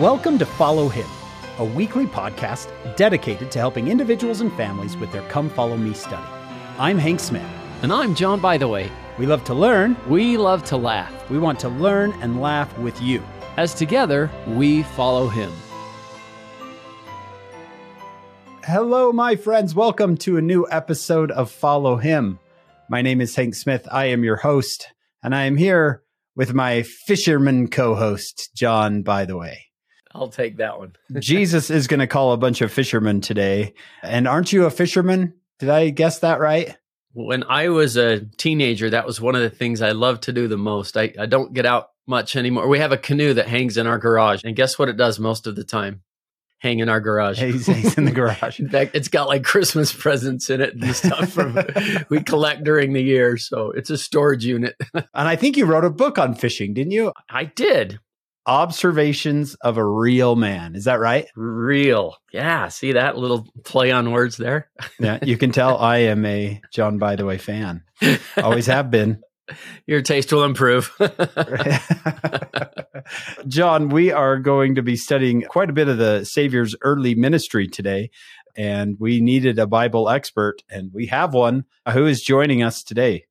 Welcome to Follow Him, a weekly podcast dedicated to helping individuals and families with their Come Follow Me study. I'm Hank Smith. And I'm John, by the way. We love to learn. We love to laugh. We want to learn and laugh with you. As together, we follow him. Hello, my friends. Welcome to a new episode of Follow Him. My name is Hank Smith. I am your host, and I am here with my fisherman co host, John, by the way. I'll take that one. Jesus is going to call a bunch of fishermen today. And aren't you a fisherman? Did I guess that right? When I was a teenager, that was one of the things I loved to do the most. I, I don't get out much anymore. We have a canoe that hangs in our garage. And guess what it does most of the time? Hang in our garage. He's, he's in the garage. in fact, it's got like Christmas presents in it and stuff from we collect during the year. So it's a storage unit. and I think you wrote a book on fishing, didn't you? I did. Observations of a Real Man. Is that right? Real. Yeah. See that little play on words there? yeah. You can tell I am a John, by the way, fan. Always have been. Your taste will improve. John, we are going to be studying quite a bit of the Savior's early ministry today, and we needed a Bible expert, and we have one. Who is joining us today?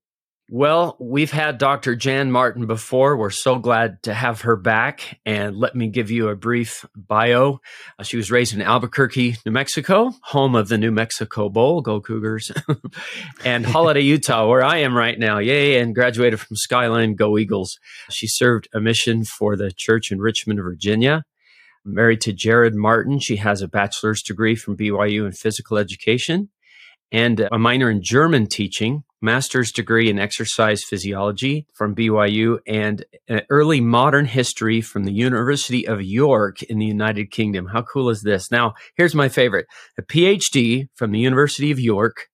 Well, we've had Dr. Jan Martin before. We're so glad to have her back. And let me give you a brief bio. Uh, she was raised in Albuquerque, New Mexico, home of the New Mexico Bowl, Go Cougars, and Holladay, Utah, where I am right now. Yay. And graduated from Skyline, Go Eagles. She served a mission for the church in Richmond, Virginia. Married to Jared Martin. She has a bachelor's degree from BYU in physical education and a minor in German teaching, master's degree in exercise physiology from BYU, and early modern history from the University of York in the United Kingdom. How cool is this? Now, here's my favorite a PhD from the University of York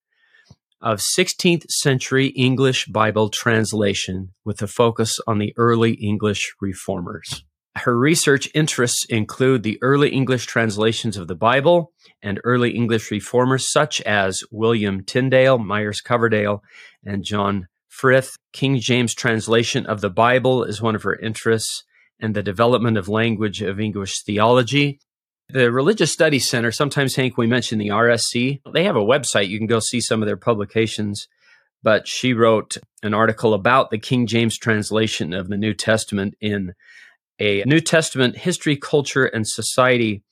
of 16th century English Bible translation with a focus on the early English reformers. Her research interests include the early English translations of the Bible and early English reformers such as William Tyndale, Myles Coverdale, and John Frith. King James translation of the Bible is one of her interests, and the development of language of English theology. The Religious Studies Center, sometimes Hank, we mention the RSC. They have a website. You can go see some of their publications. But she wrote an article about the King James translation of the New Testament in a New Testament history, culture, and society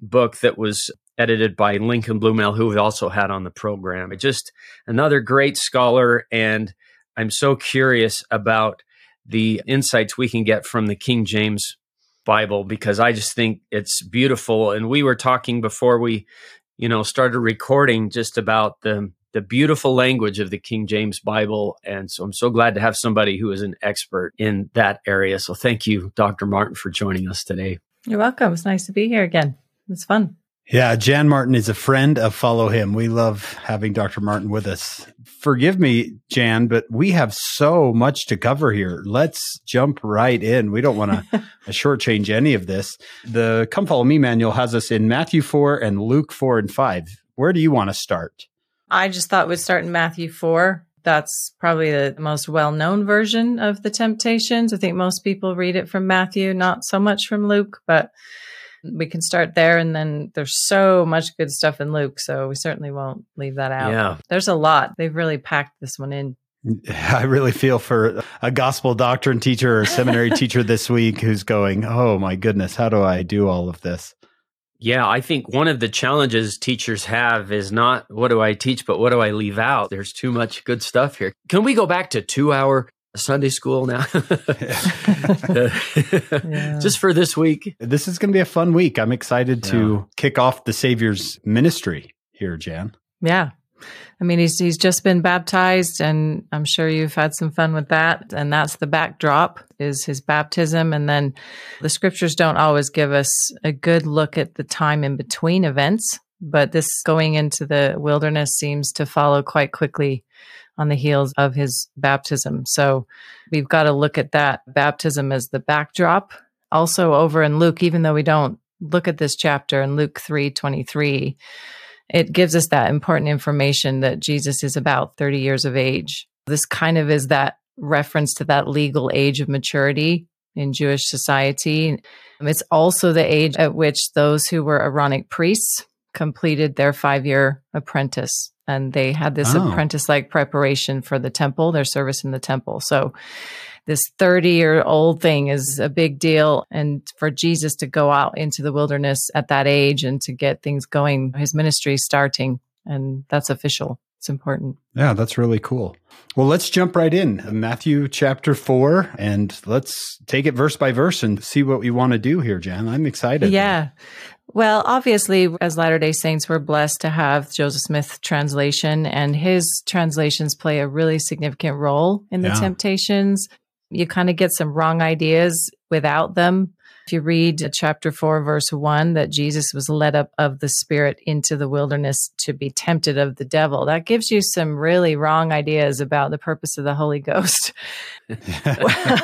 book that was edited by Lincoln Blumell, who we also had on the program. It Just another great scholar, and I'm so curious about the insights we can get from the King James Bible because I just think it's beautiful. And we were talking before we, you know, started recording just about the the beautiful language of the King James Bible. And so I'm so glad to have somebody who is an expert in that area. So thank you, Dr. Martin, for joining us today. You're welcome. It's nice to be here again. It's fun. Yeah, Jan Martin is a friend of Follow Him. We love having Dr. Martin with us. Forgive me, Jan, but we have so much to cover here. Let's jump right in. We don't want to uh, shortchange any of this. The Come Follow Me manual has us in Matthew 4 and Luke 4 and 5. Where do you want to start? I just thought we'd start in Matthew 4. That's probably the most well known version of the temptations. I think most people read it from Matthew, not so much from Luke, but we can start there. And then there's so much good stuff in Luke. So we certainly won't leave that out. Yeah. There's a lot. They've really packed this one in. I really feel for a gospel doctrine teacher or seminary teacher this week who's going, Oh my goodness, how do I do all of this? Yeah, I think one of the challenges teachers have is not what do I teach, but what do I leave out? There's too much good stuff here. Can we go back to two hour Sunday school now? yeah. Just for this week. This is going to be a fun week. I'm excited yeah. to kick off the Savior's ministry here, Jan. Yeah. I mean, he's he's just been baptized, and I'm sure you've had some fun with that. And that's the backdrop is his baptism, and then the scriptures don't always give us a good look at the time in between events. But this going into the wilderness seems to follow quite quickly on the heels of his baptism. So we've got to look at that baptism as the backdrop. Also, over in Luke, even though we don't look at this chapter in Luke three twenty three it gives us that important information that Jesus is about 30 years of age. This kind of is that reference to that legal age of maturity in Jewish society. It's also the age at which those who were Aaronic priests completed their five year apprentice. And they had this oh. apprentice like preparation for the temple, their service in the temple. So this 30 year old thing is a big deal. And for Jesus to go out into the wilderness at that age and to get things going, his ministry starting, and that's official. It's important. Yeah, that's really cool. Well, let's jump right in. Matthew chapter 4, and let's take it verse by verse and see what we want to do here, Jan. I'm excited. Yeah. Well, obviously, as Latter day Saints, we're blessed to have Joseph Smith translation, and his translations play a really significant role in the yeah. temptations. You kind of get some wrong ideas without them. If you read chapter 4, verse 1, that Jesus was led up of the Spirit into the wilderness to be tempted of the devil, that gives you some really wrong ideas about the purpose of the Holy Ghost.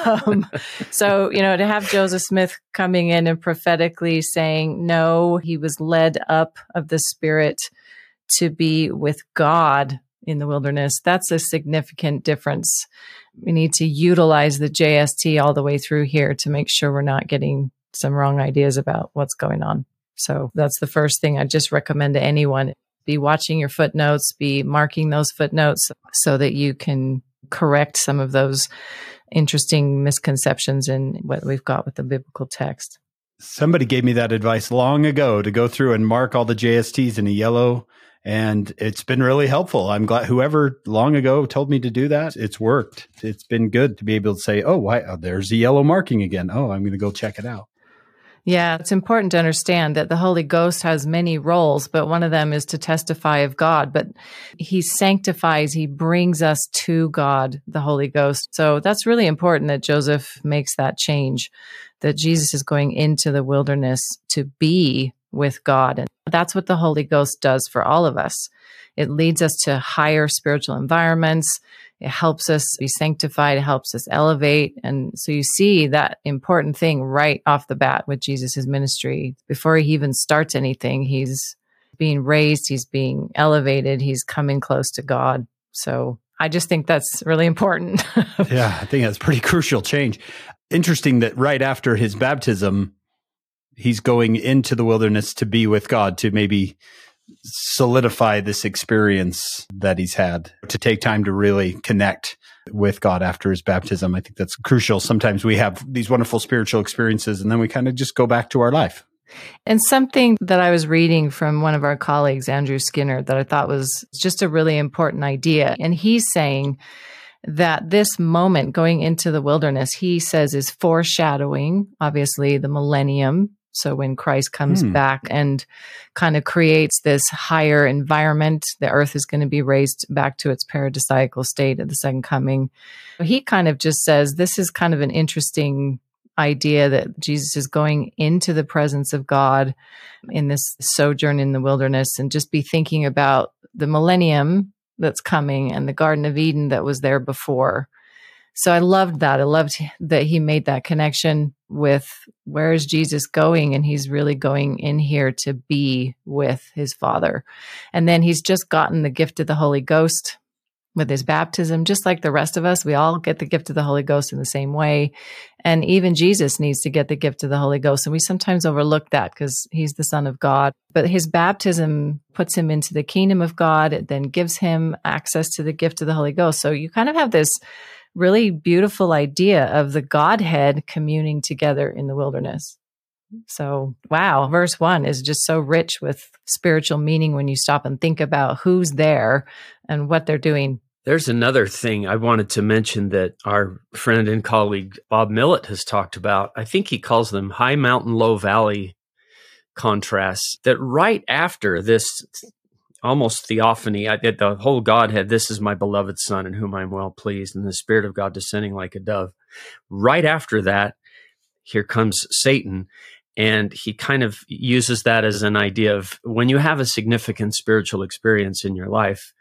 um, so, you know, to have Joseph Smith coming in and prophetically saying, no, he was led up of the Spirit to be with God in the wilderness, that's a significant difference. We need to utilize the JST all the way through here to make sure we're not getting some wrong ideas about what's going on. So that's the first thing I just recommend to anyone. Be watching your footnotes, be marking those footnotes so that you can correct some of those interesting misconceptions in what we've got with the biblical text. Somebody gave me that advice long ago to go through and mark all the JSTs in a yellow and it's been really helpful. I'm glad whoever long ago told me to do that, it's worked. It's been good to be able to say, "Oh, why oh, there's the yellow marking again. Oh, I'm going to go check it out." Yeah, it's important to understand that the Holy Ghost has many roles, but one of them is to testify of God. But He sanctifies, He brings us to God, the Holy Ghost. So that's really important that Joseph makes that change, that Jesus is going into the wilderness to be with God. And that's what the Holy Ghost does for all of us. It leads us to higher spiritual environments. It helps us be sanctified. It helps us elevate. And so you see that important thing right off the bat with Jesus' ministry. Before he even starts anything, he's being raised, he's being elevated, he's coming close to God. So I just think that's really important. yeah, I think that's pretty crucial change. Interesting that right after his baptism, he's going into the wilderness to be with God, to maybe solidify this experience that he's had, to take time to really connect with God after his baptism. I think that's crucial. Sometimes we have these wonderful spiritual experiences and then we kind of just go back to our life. And something that I was reading from one of our colleagues, Andrew Skinner, that I thought was just a really important idea. And he's saying that this moment going into the wilderness, he says, is foreshadowing, obviously, the millennium so when Christ comes hmm. back and kind of creates this higher environment, the earth is going to be raised back to its paradisiacal state at the second coming. He kind of just says this is kind of an interesting idea that Jesus is going into the presence of God in this sojourn in the wilderness and just be thinking about the millennium that's coming and the Garden of Eden that was there before. So I loved that. I loved that he made that connection with where is Jesus going? And he's really going in here to be with his father. And then he's just gotten the gift of the Holy Ghost with his baptism, just like the rest of us. We all get the gift of the Holy Ghost in the same way. And even Jesus needs to get the gift of the Holy Ghost. And we sometimes overlook that because he's the Son of God. But his baptism puts him into the kingdom of God. It then gives him access to the gift of the Holy Ghost. So you kind of have this really beautiful idea of the Godhead communing together in the wilderness. So, wow, verse one is just so rich with spiritual meaning when you stop and think about who's there and what they're doing. There's another thing I wanted to mention that our friend and colleague Bob Millet has talked about. I think he calls them high mountain, low valley contrasts. That right after this almost theophany. I did the whole Godhead. This is my beloved Son, in whom I'm well pleased, and the Spirit of God descending like a dove. Right after that, here comes Satan, and he kind of uses that as an idea of when you have a significant spiritual experience in your life.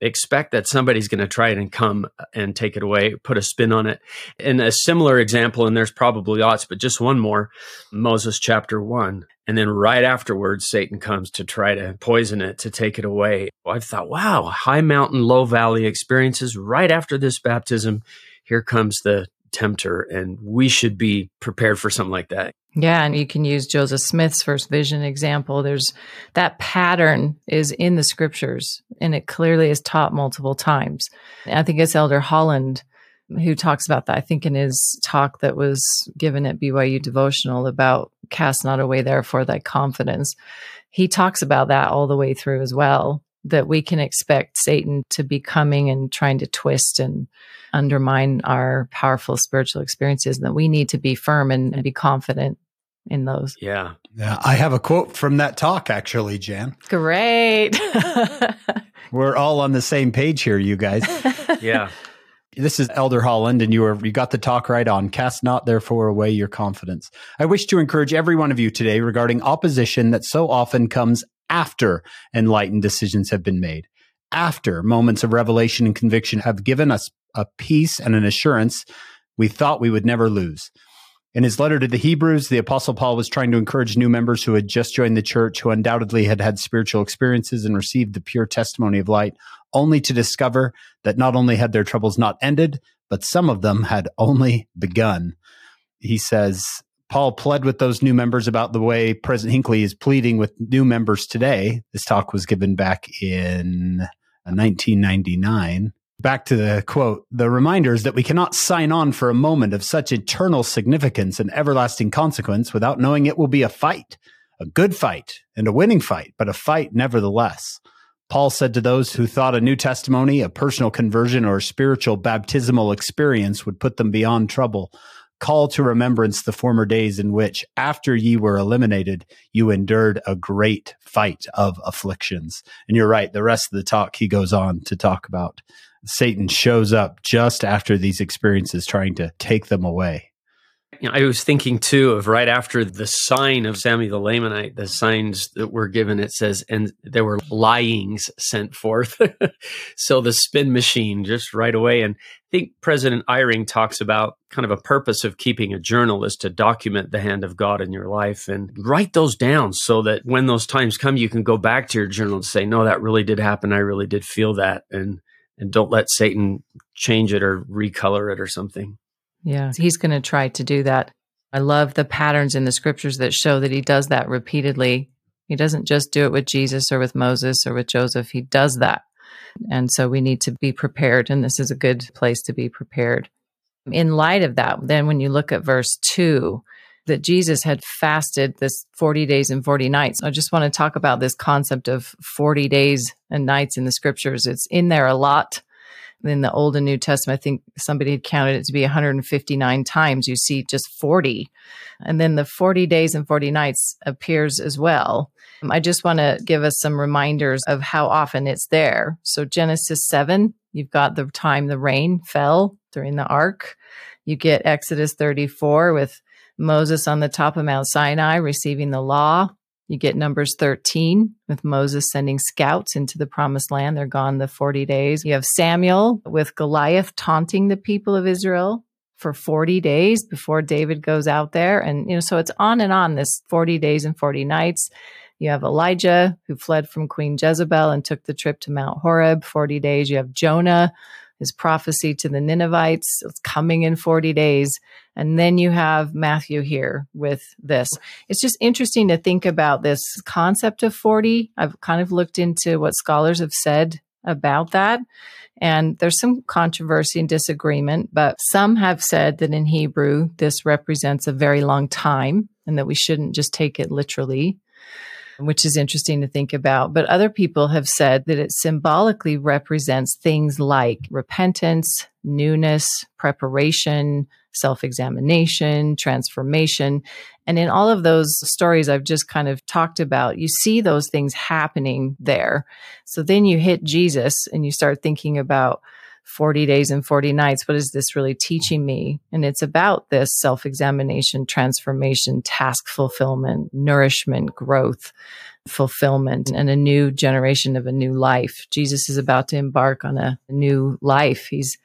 Expect that somebody's going to try it and come and take it away, put a spin on it. And a similar example, and there's probably lots, but just one more Moses chapter one and then right afterwards, Satan comes to try to poison it, to take it away. I've thought, wow, high mountain, low valley experiences. Right after this baptism, here comes the tempter. And we should be prepared for something like that. Yeah, and you can use Joseph Smith's first vision example. There's that pattern is in the scriptures and it clearly is taught multiple times. I think it's Elder Holland who talks about that. I think in his talk that was given at BYU devotional about cast not away therefore thy confidence. He talks about that all the way through as well that we can expect Satan to be coming and trying to twist and undermine our powerful spiritual experiences, and that we need to be firm and, and be confident in those. Yeah. Yeah. I have a quote from that talk, actually, Jan. Great. We're all on the same page here, you guys. yeah. This is Elder Holland, and you are you got the talk right on. Cast not therefore away your confidence. I wish to encourage every one of you today regarding opposition that so often comes after enlightened decisions have been made, after moments of revelation and conviction have given us a peace and an assurance we thought we would never lose. In his letter to the Hebrews, the Apostle Paul was trying to encourage new members who had just joined the church, who undoubtedly had had spiritual experiences and received the pure testimony of light, only to discover that not only had their troubles not ended, but some of them had only begun. He says, Paul pled with those new members about the way President Hinckley is pleading with new members today. This talk was given back in uh, 1999. Back to the quote, the reminder is that we cannot sign on for a moment of such eternal significance and everlasting consequence without knowing it will be a fight, a good fight and a winning fight, but a fight nevertheless. Paul said to those who thought a new testimony, a personal conversion, or a spiritual baptismal experience would put them beyond trouble, call to remembrance the former days in which, after ye were eliminated, you endured a great fight of afflictions. And you're right. The rest of the talk, he goes on to talk about Satan shows up just after these experiences, trying to take them away. You know, I was thinking too of right after the sign of Sammy the Lamanite, the signs that were given, it says, and there were lyings sent forth. so the spin machine just right away. And I think President Eyring talks about kind of a purpose of keeping a journal is to document the hand of God in your life and write those down so that when those times come, you can go back to your journal and say, no, that really did happen. I really did feel that. And and don't let Satan change it or recolor it or something. Yeah, he's going to try to do that. I love the patterns in the scriptures that show that he does that repeatedly. He doesn't just do it with Jesus or with Moses or with Joseph, he does that. And so we need to be prepared, and this is a good place to be prepared. In light of that, then when you look at verse 2, that Jesus had fasted this 40 days and 40 nights. I just want to talk about this concept of 40 days and nights in the scriptures. It's in there a lot in the Old and New Testament. I think somebody had counted it to be 159 times. You see just 40. And then the 40 days and 40 nights appears as well. I just want to give us some reminders of how often it's there. So, Genesis 7, you've got the time the rain fell during the ark. You get Exodus 34 with Moses on the top of Mount Sinai receiving the law. You get Numbers 13 with Moses sending scouts into the promised land. They're gone the 40 days. You have Samuel with Goliath taunting the people of Israel for 40 days before David goes out there. And, you know, so it's on and on this 40 days and 40 nights. You have Elijah who fled from Queen Jezebel and took the trip to Mount Horeb, 40 days. You have Jonah his prophecy to the Ninevites. It's coming in 40 days. And then you have Matthew here with this. It's just interesting to think about this concept of 40. I've kind of looked into what scholars have said about that. And there's some controversy and disagreement, but some have said that in Hebrew, this represents a very long time and that we shouldn't just take it literally which is interesting to think about. But other people have said that it symbolically represents things like repentance, newness, preparation, self examination, transformation. And in all of those stories I've just kind of talked about, you see those things happening there. So then you hit Jesus and you start thinking about 40 days and 40 nights. What is this really teaching me? And it's about this self examination, transformation, task fulfillment, nourishment, growth, fulfillment, and a new generation of a new life. Jesus is about to embark on a new life. He's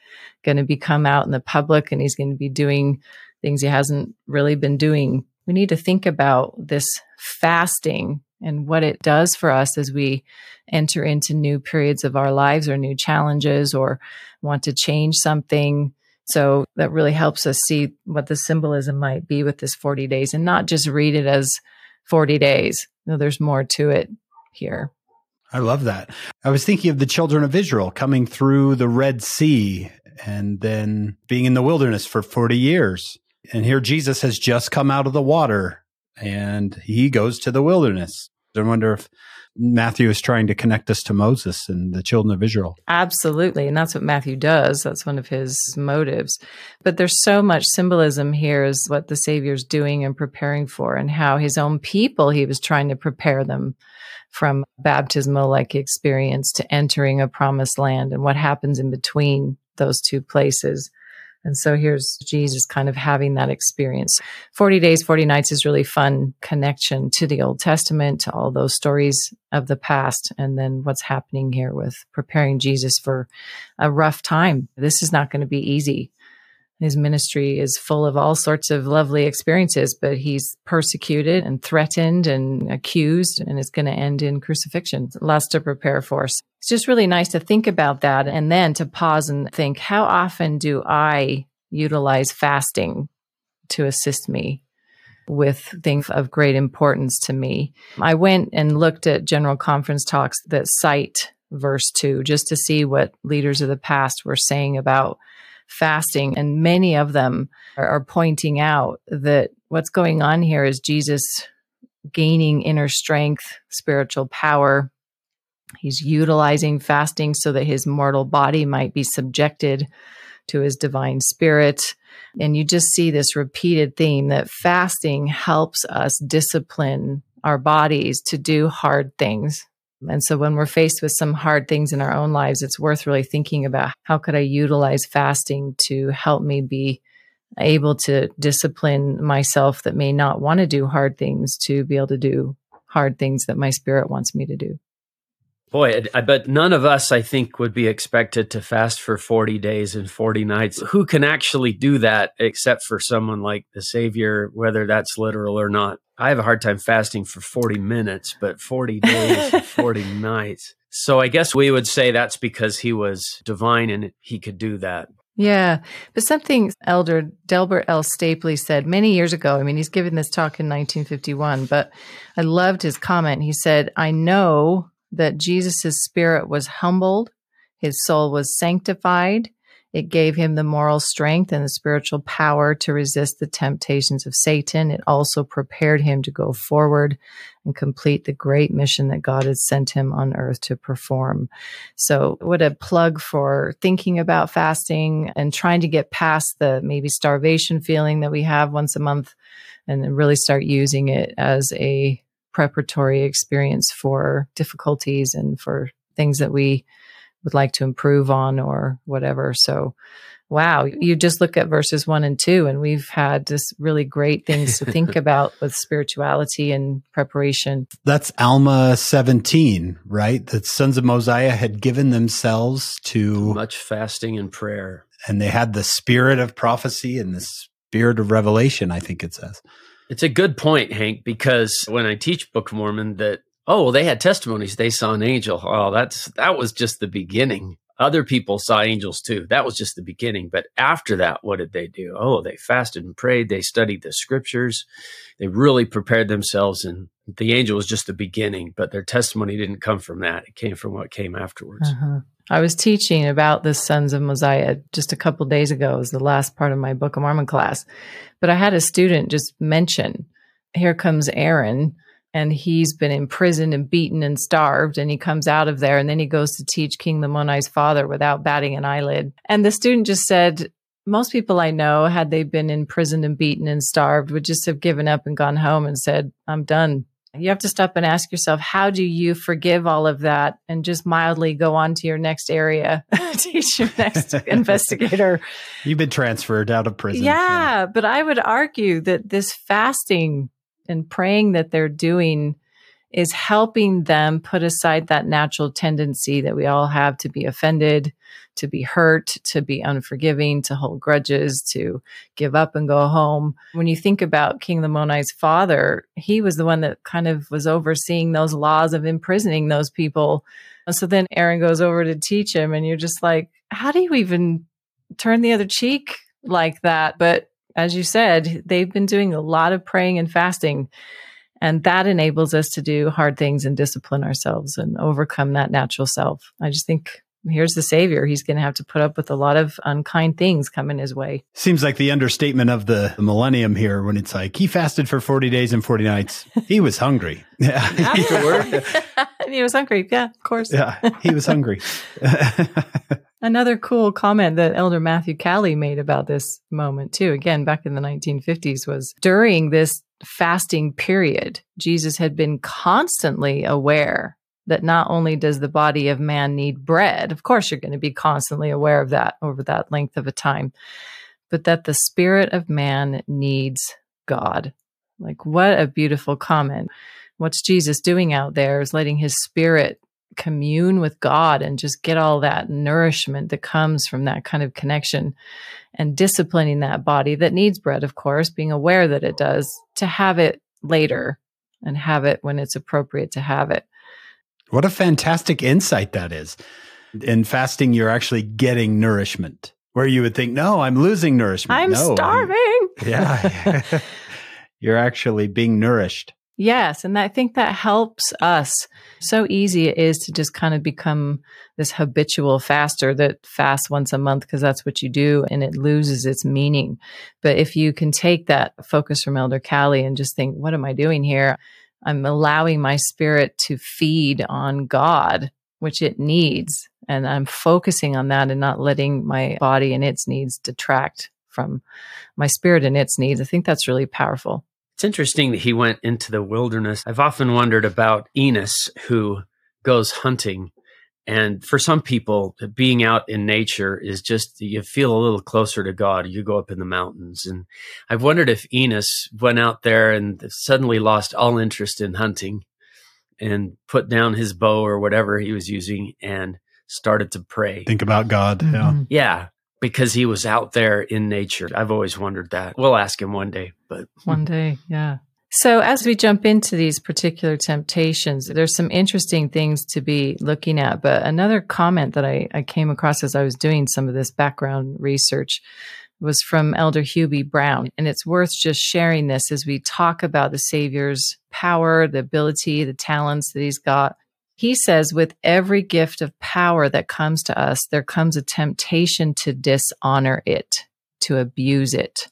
going to be come out in the public and he's going to be doing things he hasn't really been doing. We need to think about this fasting and what it does for us as we enter into new periods of our lives or new challenges or want to change something. So that really helps us see what the symbolism might be with this 40 days and not just read it as 40 days. No, there's more to it here. I love that. I was thinking of the children of Israel coming through the Red Sea and then being in the wilderness for 40 years. And here Jesus has just come out of the water and he goes to the wilderness. I wonder if Matthew is trying to connect us to Moses and the children of Israel. Absolutely. And that's what Matthew does. That's one of his motives. But there's so much symbolism here is what the Savior's doing and preparing for, and how his own people, he was trying to prepare them from baptismal like experience to entering a promised land and what happens in between those two places. And so here's Jesus kind of having that experience. 40 days, 40 nights is really fun connection to the Old Testament, to all those stories of the past, and then what's happening here with preparing Jesus for a rough time. This is not going to be easy. His ministry is full of all sorts of lovely experiences, but he's persecuted and threatened and accused, and it's going to end in crucifixion. Lots to prepare for. So it's just really nice to think about that and then to pause and think how often do I utilize fasting to assist me with things of great importance to me? I went and looked at general conference talks that cite verse 2 just to see what leaders of the past were saying about fasting. And many of them are, are pointing out that what's going on here is Jesus gaining inner strength, spiritual power. He's utilizing fasting so that his mortal body might be subjected to his divine spirit. And you just see this repeated theme that fasting helps us discipline our bodies to do hard things and so when we're faced with some hard things in our own lives, it's worth really thinking about how could I utilize fasting to help me be able to discipline myself that may not want to do hard things to be able to do hard things that my spirit wants me to do. Boy, I bet none of us, I think, would be expected to fast for 40 days and 40 nights. Who can actually do that except for someone like the Savior, whether that's literal or not? I have a hard time fasting for 40 minutes, but 40 days and 40 nights. So I guess we would say that's because he was divine and he could do that. Yeah. But something Elder Delbert L. Stapley said many years ago. I mean, he's given this talk in 1951, but I loved his comment. He said, I know that Jesus' spirit was humbled, his soul was sanctified, it gave him the moral strength and the spiritual power to resist the temptations of Satan. It also prepared him to go forward and complete the great mission that God had sent him on earth to perform. So, what a plug for thinking about fasting and trying to get past the maybe starvation feeling that we have once a month and really start using it as a preparatory experience for difficulties and for things that we would like to improve on or whatever. So, wow, you just look at verses one and two, and we've had just really great things to think about with spirituality and preparation. That's Alma 17, right? The sons of Mosiah had given themselves to much fasting and prayer. And they had the spirit of prophecy and the spirit of revelation, I think it says. It's a good point, Hank, because when I teach Book of Mormon, that Oh, well, they had testimonies. They saw an angel. Oh, that's that was just the beginning. Other people saw angels too. That was just the beginning. But after that, what did they do? Oh, they fasted and prayed. They studied the scriptures. They really prepared themselves. And the angel was just the beginning, but their testimony didn't come from that. It came from what came afterwards. Uh-huh. I was teaching about the sons of Mosiah just a couple days ago. It was the last part of my Book of Mormon class. But I had a student just mention, here comes Aaron and he's been imprisoned and beaten and starved and he comes out of there and then he goes to teach king lamoni's father without batting an eyelid. And the student just said most people i know had they been imprisoned and beaten and starved would just have given up and gone home and said i'm done you have to stop and ask yourself how do you forgive all of that and just mildly go on to your next area teach your next investigator? You've been transferred out of prison yeah, yeah but i would argue that this fasting and praying that they're doing is helping them put aside that natural tendency that we all have to be offended, to be hurt, to be unforgiving, to hold grudges, to give up and go home. When you think about King Lamoni's father, he was the one that kind of was overseeing those laws of imprisoning those people. So then Aaron goes over to teach him, and you're just like, how do you even turn the other cheek like that. But as you said, they've been doing a lot of praying and fasting. And that enables us to do hard things and discipline ourselves and overcome that natural self. I just think here's the savior. He's going to have to put up with a lot of unkind things coming his way. Seems like the understatement of the millennium here when it's like he fasted for 40 days and 40 nights. He was hungry. Yeah. Afterward. he was hungry. Yeah, of course. Yeah, he was hungry. Another cool comment that Elder Matthew Cowley made about this moment, too, again, back in the 1950s, was during this fasting period, Jesus had been constantly aware that not only does the body of man need bread, of course, you're going to be constantly aware of that over that length of a time, but that the spirit of man needs God. Like, what a beautiful comment. What's Jesus doing out there is letting his spirit commune with God and just get all that nourishment that comes from that kind of connection and disciplining that body that needs bread, of course, being aware that it does, to have it later and have it when it's appropriate to have it. What a fantastic insight that is. In fasting, you're actually getting nourishment where you would think, no, I'm losing nourishment. I'm no, starving. I'm, yeah. you're actually being nourished. Yes. And I think that helps us. So easy it is to just kind of become this habitual faster that fasts once a month because that's what you do and it loses its meaning. But if you can take that focus from Elder Cowley and just think, what am I doing here? I'm allowing my spirit to feed on God, which it needs. And I'm focusing on that and not letting my body and its needs detract from my spirit and its needs. I think that's really powerful. It's interesting that he went into the wilderness. I've often wondered about Enos, who goes hunting. And for some people, being out in nature is just, you feel a little closer to God. You go up in the mountains. And I've wondered if Enos went out there and suddenly lost all interest in hunting and put down his bow or whatever he was using and started to pray. Think about God. Mm-hmm. Yeah. Yeah because he was out there in nature. I've always wondered that. We'll ask him one day, but one day, yeah. So, as we jump into these particular temptations, there's some interesting things to be looking at. But another comment that I, I came across as I was doing some of this background research was from Elder Hugh B. Brown. And it's worth just sharing this as we talk about the Savior's power, the ability, the talents that he's got. He says, with every gift of power that comes to us, there comes a temptation to dishonor it, to abuse it.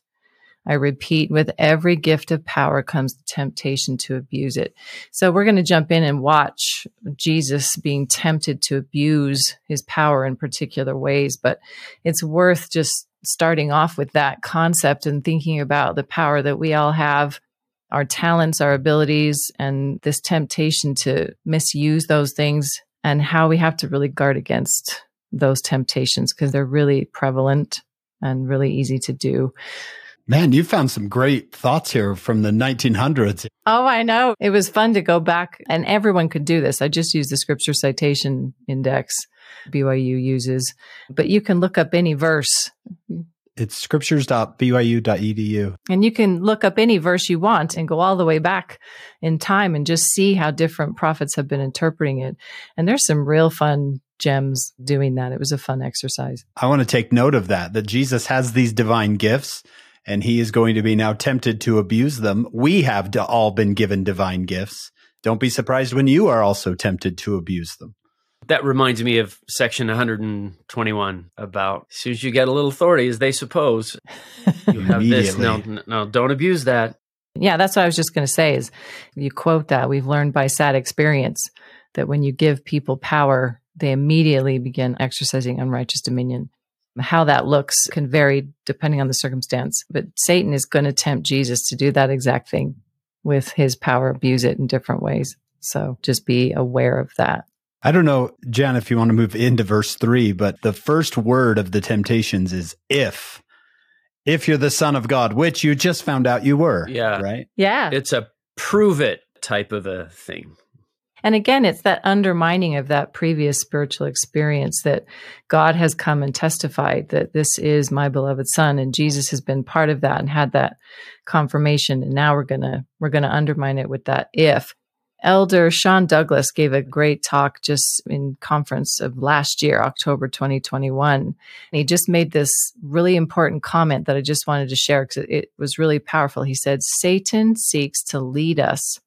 I repeat, with every gift of power comes the temptation to abuse it. So we're going to jump in and watch Jesus being tempted to abuse his power in particular ways, but it's worth just starting off with that concept and thinking about the power that we all have our talents, our abilities, and this temptation to misuse those things, and how we have to really guard against those temptations because they're really prevalent and really easy to do. Man, you found some great thoughts here from the 1900s. Oh, I know. It was fun to go back, and everyone could do this. I just used the scripture citation index BYU uses, but you can look up any verse it's scriptures.byu.edu. And you can look up any verse you want and go all the way back in time and just see how different prophets have been interpreting it. And there's some real fun gems doing that. It was a fun exercise. I want to take note of that, that Jesus has these divine gifts and he is going to be now tempted to abuse them. We have all been given divine gifts. Don't be surprised when you are also tempted to abuse them. That reminds me of section 121 about as soon as you get a little authority, as they suppose, you have this. No, no, don't abuse that. Yeah, that's what I was just going to say is you quote that we've learned by sad experience that when you give people power, they immediately begin exercising unrighteous dominion. How that looks can vary depending on the circumstance, but Satan is going to tempt Jesus to do that exact thing with his power, abuse it in different ways. So just be aware of that. I don't know, Jen, if you want to move into verse three, but the first word of the temptations is if. If you're the son of God, which you just found out you were. Yeah. Right? Yeah. It's a prove it type of a thing. And again, it's that undermining of that previous spiritual experience that God has come and testified that this is my beloved son and Jesus has been part of that and had that confirmation. And now we're going to, we're going to undermine it with that if Elder Sean Douglas gave a great talk just in conference of last year, October 2021. And he just made this really important comment that I just wanted to share because it was really powerful. He said, Satan seeks to lead us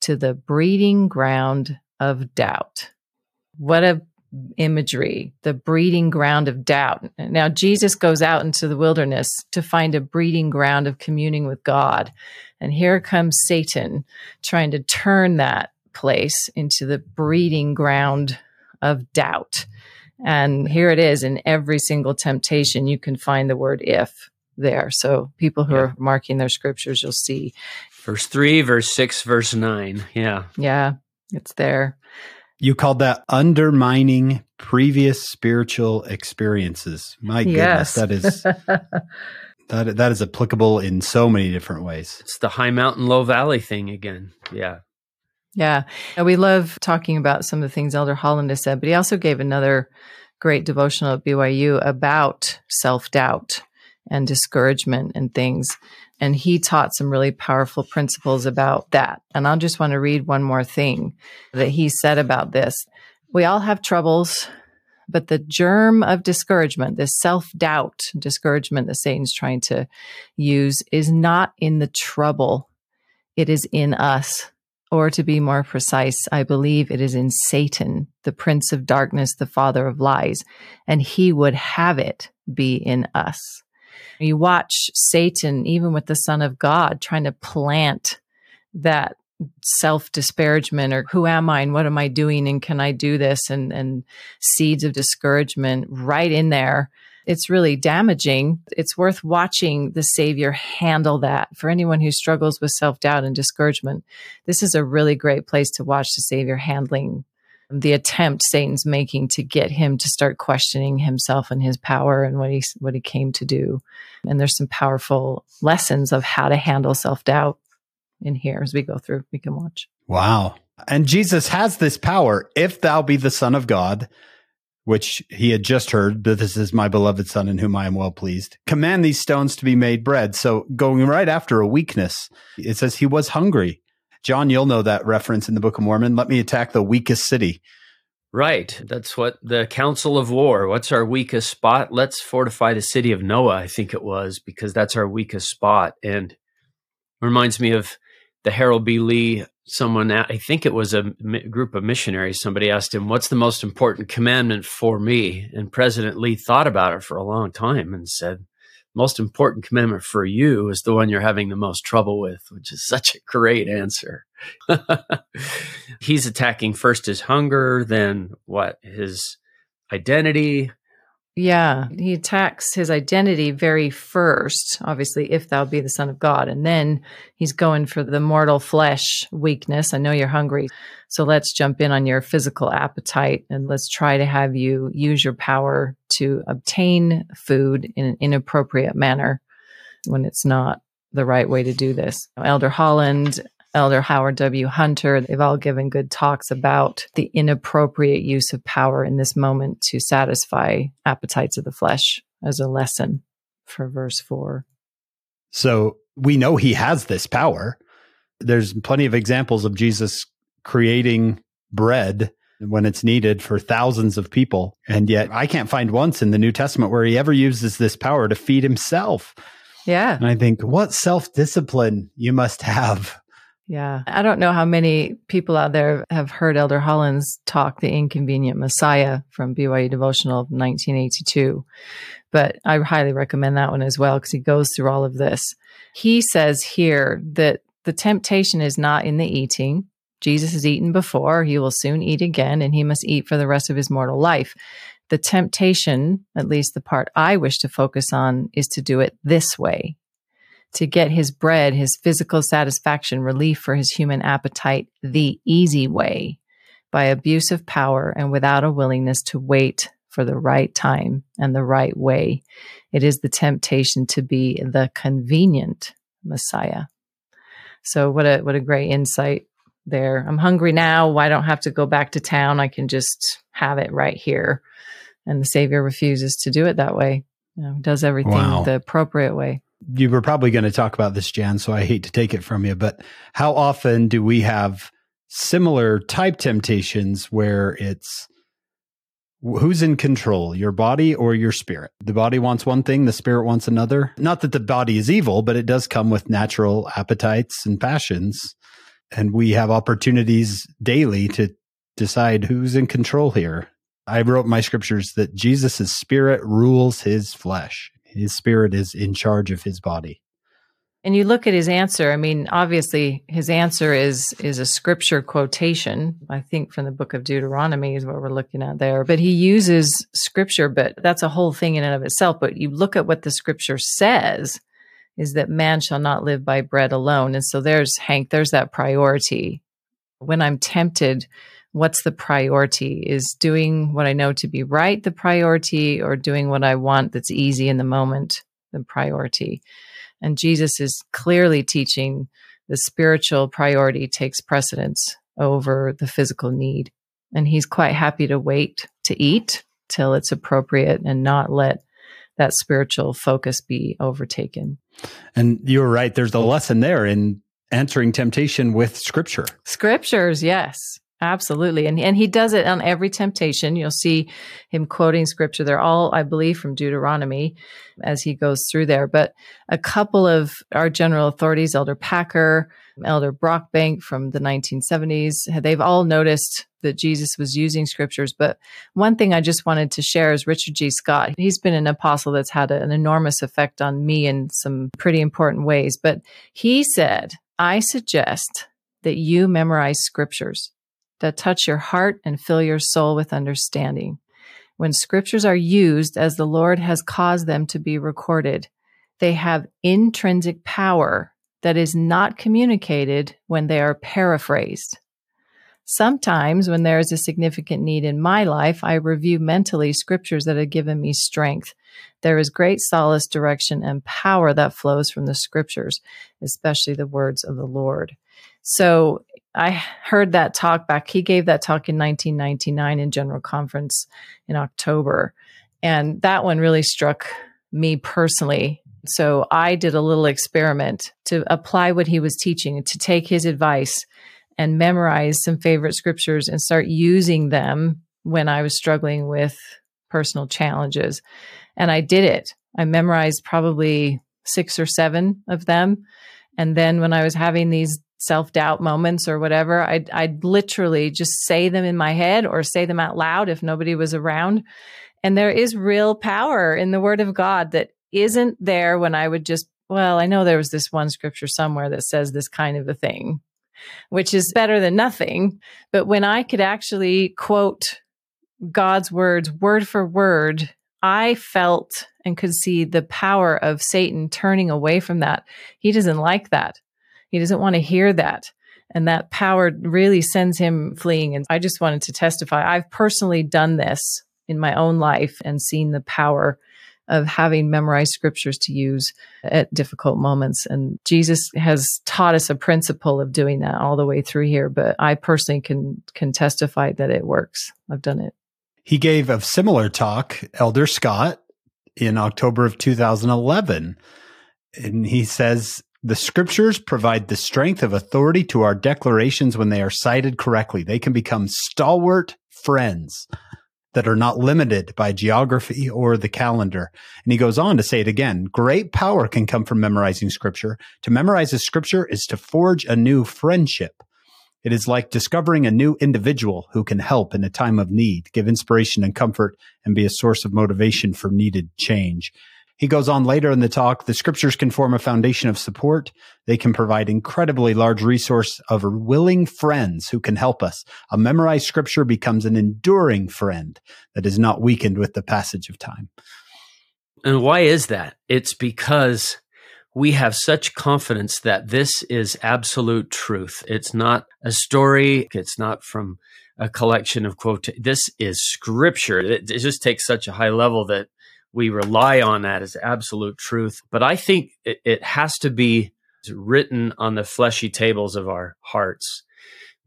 to the breeding ground of doubt. What a imagery, the breeding ground of doubt. Now, Jesus goes out into the wilderness to find a breeding ground of communing with God. And here comes Satan trying to turn that place into the breeding ground of doubt. And here it is in every single temptation, you can find the word if there. So people who yeah. are marking their scriptures, you'll see. Verse 3, verse 6, verse 9. Yeah. Yeah, it's there. You called that undermining previous spiritual experiences. My goodness, that is that that is applicable in so many different ways. It's the high mountain, low valley thing again. Yeah. Yeah. And we love talking about some of the things Elder Holland has said, but he also gave another great devotional at BYU about self doubt and discouragement and things. And he taught some really powerful principles about that. And I'll just want to read one more thing that he said about this. We all have troubles, but the germ of discouragement, this self doubt, discouragement that Satan's trying to use, is not in the trouble, it is in us. Or to be more precise, I believe it is in Satan, the prince of darkness, the father of lies, and he would have it be in us. You watch Satan, even with the Son of God, trying to plant that self disparagement or who am I and what am I doing and can I do this and and seeds of discouragement right in there. It's really damaging. It's worth watching the Savior handle that. For anyone who struggles with self doubt and discouragement, this is a really great place to watch the Savior handling the attempt Satan's making to get him to start questioning himself and his power and what he what he came to do. And there's some powerful lessons of how to handle self-doubt in here as we go through. We can watch. Wow. And Jesus has this power. If thou be the son of God, which he had just heard, that this is my beloved son in whom I am well pleased. Command these stones to be made bread. So going right after a weakness, it says he was hungry. John, you'll know that reference in the Book of Mormon. Let me attack the weakest city. Right. That's what the Council of War. What's our weakest spot? Let's fortify the city of Noah, I think it was, because that's our weakest spot. And reminds me of the Harold B. Lee. Someone, I think it was a group of missionaries, somebody asked him, What's the most important commandment for me? And President Lee thought about it for a long time and said, most important commandment for you is the one you're having the most trouble with, which is such a great answer. He's attacking first his hunger, then what? His identity, yeah, he attacks his identity very first, obviously, if thou be the Son of God. And then he's going for the mortal flesh weakness. I know you're hungry. So let's jump in on your physical appetite and let's try to have you use your power to obtain food in an inappropriate manner when it's not the right way to do this. Elder Holland Elder Howard W. Hunter. They've all given good talks about the inappropriate use of power in this moment to satisfy appetites of the flesh as a lesson for verse 4. So we know he has this power. There's plenty of examples of Jesus creating bread when it's needed for thousands of people. And yet I can't find once in the New Testament where he ever uses this power to feed himself. Yeah. And I think, what self discipline you must have yeah. I don't know how many people out there have heard Elder Holland's talk, The Inconvenient Messiah from BYU Devotional 1982. But I highly recommend that one as well because he goes through all of this. He says here that the temptation is not in the eating. Jesus has eaten before, he will soon eat again, and he must eat for the rest of his mortal life. The temptation, at least the part I wish to focus on, is to do it this way to get his bread, his physical satisfaction, relief for his human appetite the easy way by abuse of power and without a willingness to wait for the right time and the right way. It is the temptation to be the convenient Messiah. So what a what a great insight there. I'm hungry now. I don't have to go back to town? I can just have it right here. And the Savior refuses to do it that way. You know, does everything wow. the appropriate way you were probably going to talk about this, Jan, so I hate to take it from you, but how often do we have similar type temptations where it's who's in control, your body or your spirit? The body wants one thing, the spirit wants another. Not that the body is evil, but it does come with natural appetites and passions. And we have opportunities daily to decide who's in control here. I wrote my scriptures that Jesus' spirit rules his flesh. His spirit is in charge of his body. And you look at his answer. I mean, obviously, his answer is is a scripture quotation. I think from the book of Deuteronomy is what we're looking at there. But he uses scripture, but that's a whole thing in and of itself. But you look at what the scripture says is that man shall not live by bread alone. And so there's Hank. There's that priority. When I'm tempted, what's the priority? Is doing what I know to be right the priority, or doing what I want that's easy in the moment the priority? And Jesus is clearly teaching the spiritual priority takes precedence over the physical need. And he's quite happy to wait to eat till it's appropriate and not let that spiritual focus be overtaken. And you're right. There's a lesson there in answering temptation with scripture. Scriptures, yes. Absolutely. And and he does it on every temptation. You'll see him quoting scripture. They're all, I believe, from Deuteronomy as he goes through there. But a couple of our general authorities, Elder Packer, Elder Brockbank from the 1970s, they've all noticed that Jesus was using scriptures. But one thing I just wanted to share is Richard G. Scott. He's been an apostle that's had an enormous effect on me in some pretty important ways. But he said, I suggest that you memorize scriptures that touch your heart and fill your soul with understanding. When scriptures are used as the Lord has caused them to be recorded, they have intrinsic power that is not communicated when they are paraphrased. Sometimes, when there is a significant need in my life, I review mentally scriptures that have given me strength. There is great solace, direction, and power that flows from the scriptures, especially the words of the Lord. So, I heard that talk back. He gave that talk in 1999 in General Conference in October. And that one really struck me personally. So I did a little experiment to apply what he was teaching, to take his advice and memorize some favorite scriptures and start using them when I was struggling with personal challenges. And I did it. I memorized probably six or seven of them. And then when I was having these self doubt moments or whatever, I'd, I'd literally just say them in my head or say them out loud if nobody was around. And there is real power in the word of God that isn't there when I would just, well, I know there was this one scripture somewhere that says this kind of a thing, which is better than nothing. But when I could actually quote God's words word for word, I felt and could see the power of Satan turning away from that. He doesn't like that. He doesn't want to hear that. And that power really sends him fleeing. And I just wanted to testify. I've personally done this in my own life and seen the power of having memorized scriptures to use at difficult moments. And Jesus has taught us a principle of doing that all the way through here. But I personally can can testify that it works. I've done it. He gave a similar talk, Elder Scott, in October of 2011. And he says the scriptures provide the strength of authority to our declarations when they are cited correctly. They can become stalwart friends that are not limited by geography or the calendar. And he goes on to say it again. Great power can come from memorizing scripture. To memorize a scripture is to forge a new friendship. It is like discovering a new individual who can help in a time of need, give inspiration and comfort, and be a source of motivation for needed change. He goes on later in the talk, the scriptures can form a foundation of support. They can provide incredibly large resource of willing friends who can help us. A memorized scripture becomes an enduring friend that is not weakened with the passage of time. And why is that? It's because we have such confidence that this is absolute truth. It's not a story. It's not from a collection of quotes. This is scripture. It, it just takes such a high level that we rely on that as absolute truth. But I think it, it has to be written on the fleshy tables of our hearts.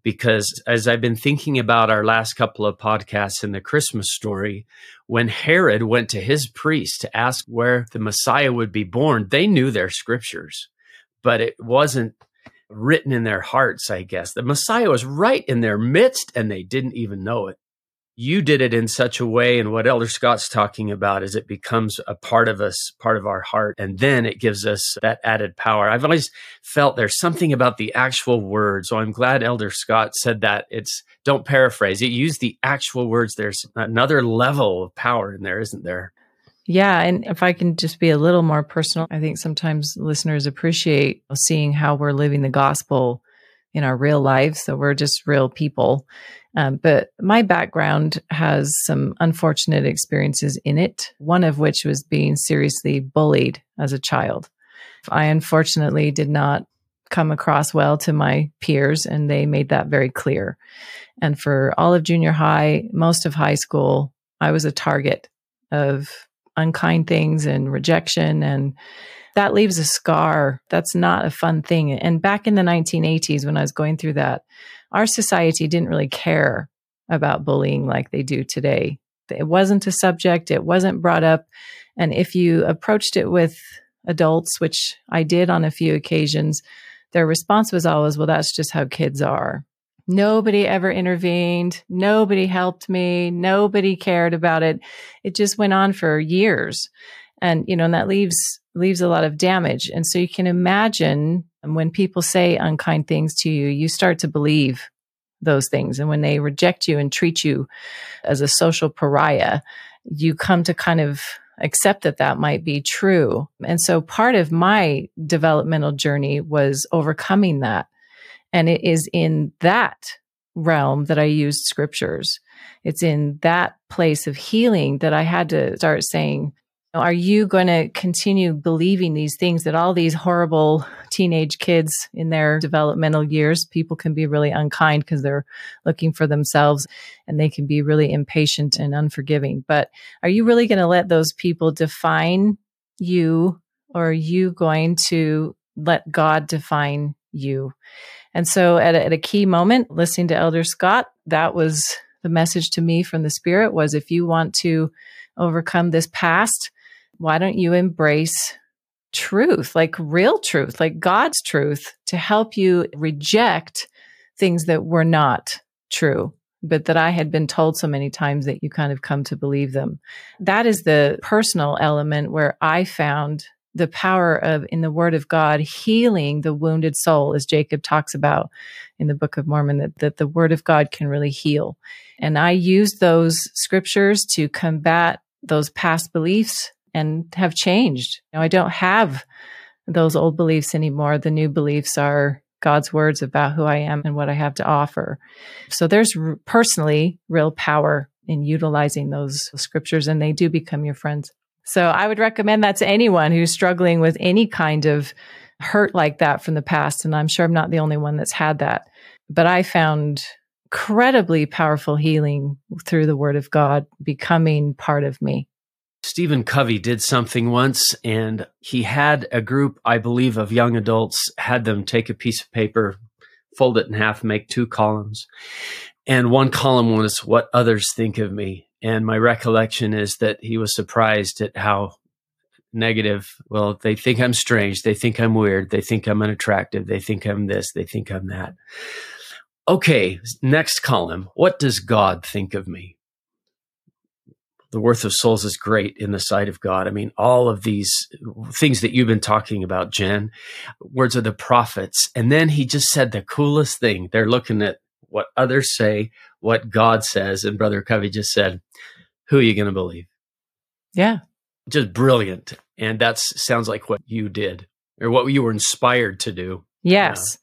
Because as I've been thinking about our last couple of podcasts in the Christmas story, when Herod went to his priest to ask where the Messiah would be born, they knew their scriptures, but it wasn't written in their hearts, I guess. The Messiah was right in their midst and they didn't even know it. You did it in such a way, and what Elder Scott's talking about is it becomes a part of us, part of our heart, and then it gives us that added power. I've always felt there's something about the actual words. So I'm glad Elder Scott said that. It's don't paraphrase it, use the actual words. There's another level of power in there, isn't there? Yeah. And if I can just be a little more personal, I think sometimes listeners appreciate seeing how we're living the gospel in our real lives. So we're just real people. Um, but my background has some unfortunate experiences in it, one of which was being seriously bullied as a child. I unfortunately did not come across well to my peers, and they made that very clear. And for all of junior high, most of high school, I was a target of unkind things and rejection and that leaves a scar. That's not a fun thing. And back in the 1980s, when I was going through that, our society didn't really care about bullying like they do today. It wasn't a subject, it wasn't brought up. And if you approached it with adults, which I did on a few occasions, their response was always, well, that's just how kids are. Nobody ever intervened. Nobody helped me. Nobody cared about it. It just went on for years. And, you know, and that leaves, leaves a lot of damage. And so you can imagine when people say unkind things to you, you start to believe those things. And when they reject you and treat you as a social pariah, you come to kind of accept that that might be true. And so part of my developmental journey was overcoming that and it is in that realm that I used scriptures. It's in that place of healing that I had to start saying, are you going to continue believing these things that all these horrible teenage kids in their developmental years, people can be really unkind because they're looking for themselves and they can be really impatient and unforgiving. But are you really going to let those people define you or are you going to let God define you? And so at a, at a key moment, listening to Elder Scott, that was the message to me from the Spirit was if you want to overcome this past, why don't you embrace truth, like real truth, like God's truth to help you reject things that were not true, but that I had been told so many times that you kind of come to believe them. That is the personal element where I found the power of in the word of God healing the wounded soul, as Jacob talks about in the Book of Mormon, that, that the word of God can really heal. And I used those scriptures to combat those past beliefs and have changed. You know, I don't have those old beliefs anymore. The new beliefs are God's words about who I am and what I have to offer. So there's r- personally real power in utilizing those scriptures and they do become your friends. So I would recommend that to anyone who's struggling with any kind of hurt like that from the past. And I'm sure I'm not the only one that's had that. But I found incredibly powerful healing through the word of God becoming part of me. Stephen Covey did something once, and he had a group, I believe, of young adults, had them take a piece of paper, fold it in half, make two columns. And one column was what others think of me. And my recollection is that he was surprised at how negative. Well, they think I'm strange. They think I'm weird. They think I'm unattractive. They think I'm this. They think I'm that. Okay, next column. What does God think of me? The worth of souls is great in the sight of God. I mean, all of these things that you've been talking about, Jen, words of the prophets. And then he just said the coolest thing. They're looking at what others say, what God says. And Brother Covey just said, Who are you going to believe? Yeah. Just brilliant. And that sounds like what you did or what you were inspired to do. Yes.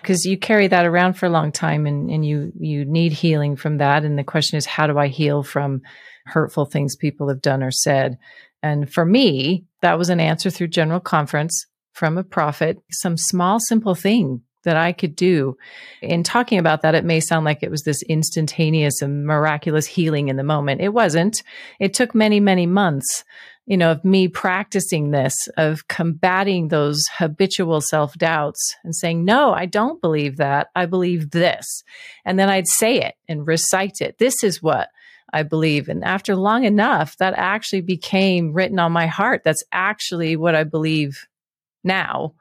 Because you carry that around for a long time and, and you you need healing from that. And the question is, how do I heal from hurtful things people have done or said? And for me, that was an answer through general conference from a prophet, some small, simple thing that I could do. In talking about that, it may sound like it was this instantaneous and miraculous healing in the moment. It wasn't. It took many, many months, you know, of me practicing this, of combating those habitual self doubts and saying, no, I don't believe that. I believe this. And then I'd say it and recite it. This is what I believe. And after long enough, that actually became written on my heart. That's actually what I believe now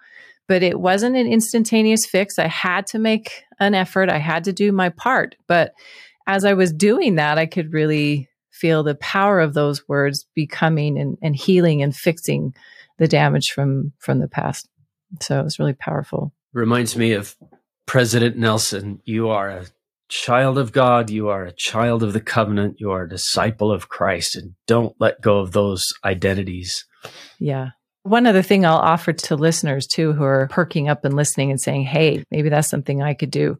but it wasn't an instantaneous fix. I had to make an effort, I had to do my part. But as I was doing that, I could really feel the power of those words becoming and, and healing and fixing the damage from from the past. So it was really powerful. Reminds me of President Nelson. You are a child of God. You are a child of the covenant. You are a disciple of Christ, and don't let go of those identities. Yeah. One other thing I'll offer to listeners too who are perking up and listening and saying, hey, maybe that's something I could do.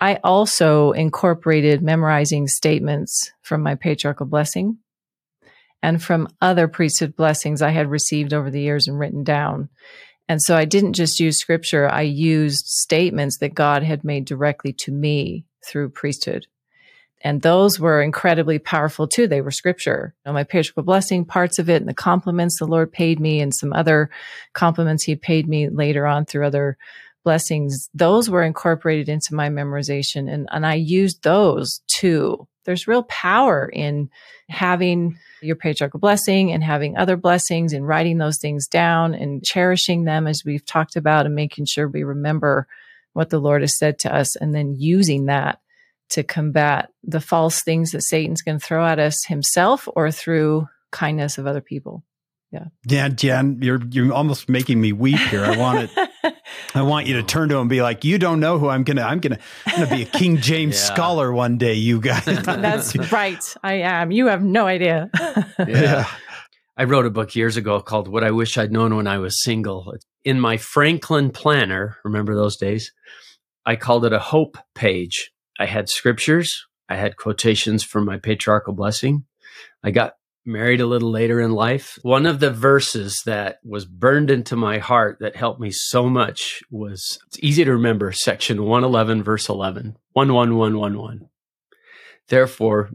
I also incorporated memorizing statements from my patriarchal blessing and from other priesthood blessings I had received over the years and written down. And so I didn't just use scripture, I used statements that God had made directly to me through priesthood. And those were incredibly powerful too. They were scripture. You know, my patriarchal blessing, parts of it, and the compliments the Lord paid me, and some other compliments He paid me later on through other blessings. Those were incorporated into my memorization, and, and I used those too. There's real power in having your patriarchal blessing and having other blessings and writing those things down and cherishing them as we've talked about and making sure we remember what the Lord has said to us and then using that to combat the false things that Satan's going to throw at us himself or through kindness of other people. Yeah. Yeah, Jen, you're you're almost making me weep here. I want it. I want you to turn to him and be like, "You don't know who I'm gonna. I'm gonna. I'm gonna be a King James yeah. scholar one day. You guys. That's right. I am. You have no idea. yeah. I wrote a book years ago called "What I Wish I'd Known When I Was Single." In my Franklin Planner, remember those days? I called it a hope page I had scriptures, I had quotations from my patriarchal blessing. I got married a little later in life. One of the verses that was burned into my heart that helped me so much was it's easy to remember section 111 verse 11 11111 Therefore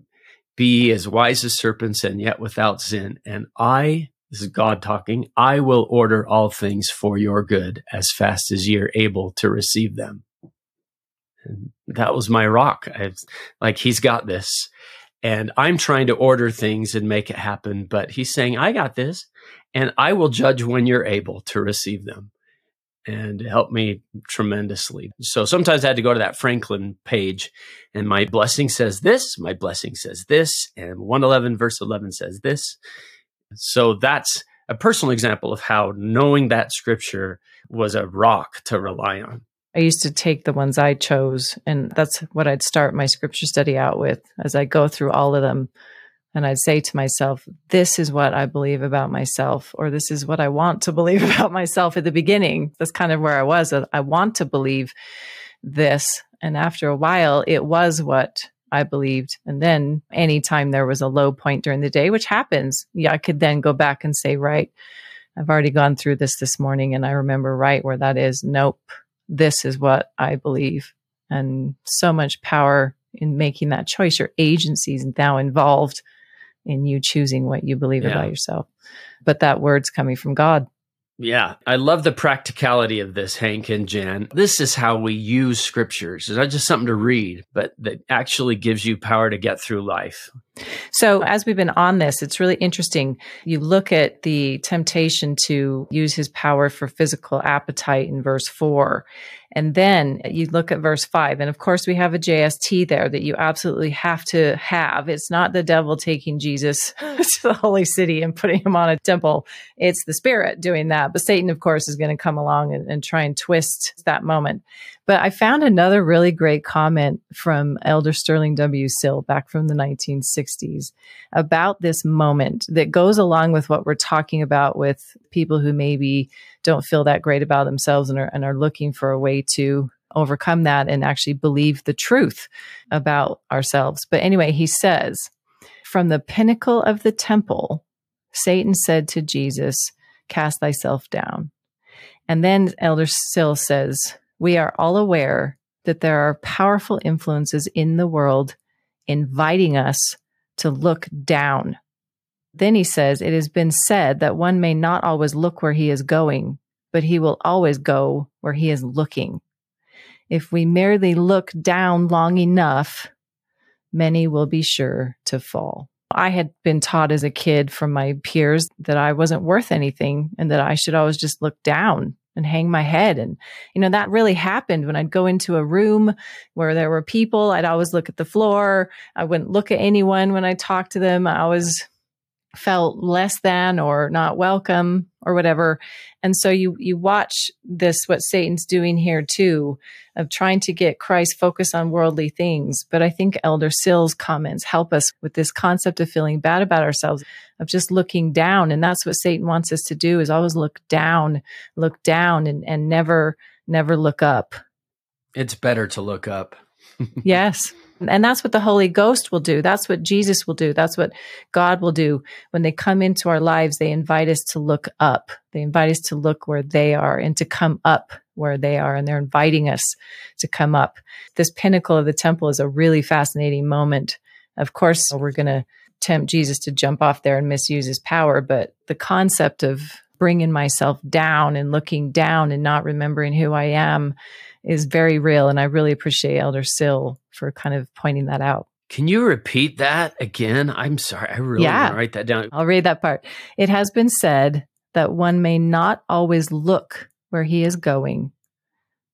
be as wise as serpents and yet without sin and I this is God talking I will order all things for your good as fast as ye are able to receive them and that was my rock. I, like he's got this. And I'm trying to order things and make it happen, but he's saying, I got this and I will judge when you're able to receive them and help me tremendously. So sometimes I had to go to that Franklin page and my blessing says this, my blessing says this, and 111 verse 11 says this. So that's a personal example of how knowing that scripture was a rock to rely on. I used to take the ones I chose, and that's what I'd start my scripture study out with as I go through all of them. And I'd say to myself, this is what I believe about myself, or this is what I want to believe about myself at the beginning. That's kind of where I was. I want to believe this. And after a while, it was what I believed. And then anytime there was a low point during the day, which happens, yeah, I could then go back and say, right, I've already gone through this this morning and I remember right where that is. Nope this is what I believe. And so much power in making that choice. Your agency is now involved in you choosing what you believe yeah. about yourself. But that word's coming from God. Yeah, I love the practicality of this, Hank and Jan. This is how we use scriptures. It's not just something to read, but that actually gives you power to get through life. So, as we've been on this, it's really interesting. You look at the temptation to use his power for physical appetite in verse four. And then you look at verse five. And of course, we have a JST there that you absolutely have to have. It's not the devil taking Jesus to the holy city and putting him on a temple, it's the spirit doing that. But Satan, of course, is going to come along and, and try and twist that moment. But I found another really great comment from Elder Sterling W. Sill back from the 1960s about this moment that goes along with what we're talking about with people who maybe don't feel that great about themselves and are, and are looking for a way to overcome that and actually believe the truth about ourselves. But anyway, he says, from the pinnacle of the temple, Satan said to Jesus, Cast thyself down. And then Elder Sill says, we are all aware that there are powerful influences in the world inviting us to look down. Then he says, It has been said that one may not always look where he is going, but he will always go where he is looking. If we merely look down long enough, many will be sure to fall. I had been taught as a kid from my peers that I wasn't worth anything and that I should always just look down and hang my head. And, you know, that really happened when I'd go into a room where there were people. I'd always look at the floor. I wouldn't look at anyone when I talked to them. I always felt less than or not welcome or whatever. And so you, you watch this, what Satan's doing here too, of trying to get Christ focused on worldly things. But I think Elder Sill's comments help us with this concept of feeling bad about ourselves, of just looking down. And that's what Satan wants us to do is always look down, look down and, and never, never look up. It's better to look up. yes. And that's what the Holy Ghost will do. That's what Jesus will do. That's what God will do. When they come into our lives, they invite us to look up. They invite us to look where they are and to come up where they are. And they're inviting us to come up. This pinnacle of the temple is a really fascinating moment. Of course, we're going to tempt Jesus to jump off there and misuse his power. But the concept of bringing myself down and looking down and not remembering who I am is very real. And I really appreciate Elder Sill for kind of pointing that out. Can you repeat that again? I'm sorry. I really yeah. want to write that down. I'll read that part. It has been said that one may not always look where he is going,